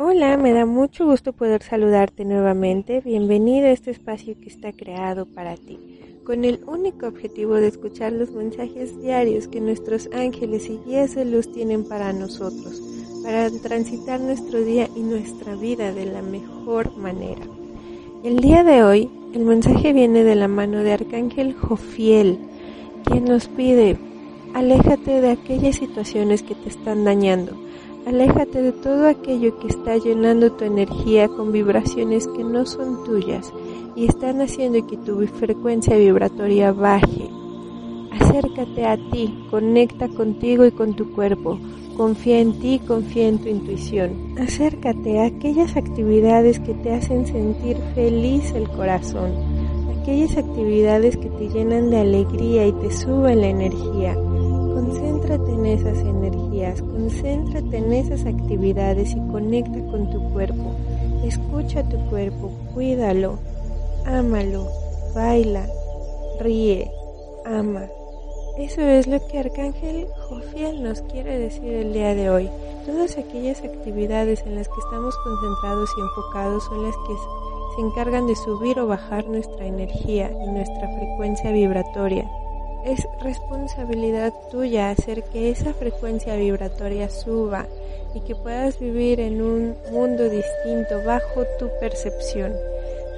Hola, me da mucho gusto poder saludarte nuevamente. Bienvenido a este espacio que está creado para ti, con el único objetivo de escuchar los mensajes diarios que nuestros ángeles y guías de luz tienen para nosotros, para transitar nuestro día y nuestra vida de la mejor manera. El día de hoy, el mensaje viene de la mano de Arcángel Jofiel, quien nos pide, aléjate de aquellas situaciones que te están dañando Aléjate de todo aquello que está llenando tu energía con vibraciones que no son tuyas y están haciendo que tu frecuencia vibratoria baje. Acércate a ti, conecta contigo y con tu cuerpo. Confía en ti, confía en tu intuición. Acércate a aquellas actividades que te hacen sentir feliz el corazón, aquellas actividades que te llenan de alegría y te suben la energía. En esas energías, concéntrate en esas actividades y conecta con tu cuerpo. Escucha tu cuerpo, cuídalo, ámalo, baila, ríe, ama. Eso es lo que Arcángel Jofiel nos quiere decir el día de hoy. Todas aquellas actividades en las que estamos concentrados y enfocados son las que se encargan de subir o bajar nuestra energía y nuestra frecuencia vibratoria. Es responsabilidad tuya hacer que esa frecuencia vibratoria suba y que puedas vivir en un mundo distinto bajo tu percepción.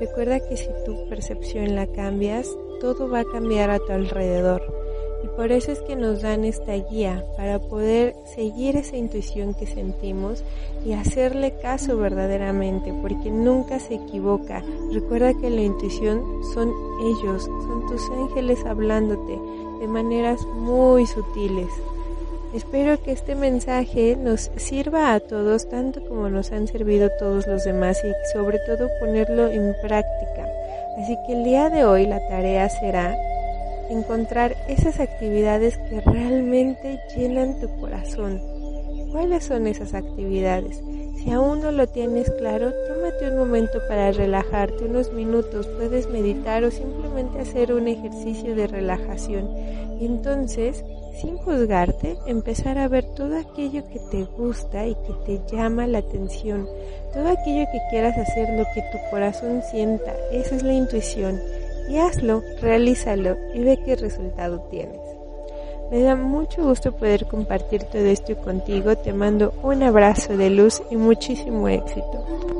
Recuerda que si tu percepción la cambias, todo va a cambiar a tu alrededor. Por eso es que nos dan esta guía para poder seguir esa intuición que sentimos y hacerle caso verdaderamente, porque nunca se equivoca. Recuerda que la intuición son ellos, son tus ángeles hablándote de maneras muy sutiles. Espero que este mensaje nos sirva a todos tanto como nos han servido todos los demás y sobre todo ponerlo en práctica. Así que el día de hoy la tarea será encontrar esas actividades que realmente llenan tu corazón. ¿Cuáles son esas actividades? Si aún no lo tienes claro, tómate un momento para relajarte, unos minutos, puedes meditar o simplemente hacer un ejercicio de relajación. Y entonces, sin juzgarte, empezar a ver todo aquello que te gusta y que te llama la atención, todo aquello que quieras hacer, lo que tu corazón sienta, esa es la intuición y hazlo, realízalo y ve qué resultado tienes. Me da mucho gusto poder compartir todo esto contigo. Te mando un abrazo de luz y muchísimo éxito.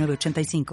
85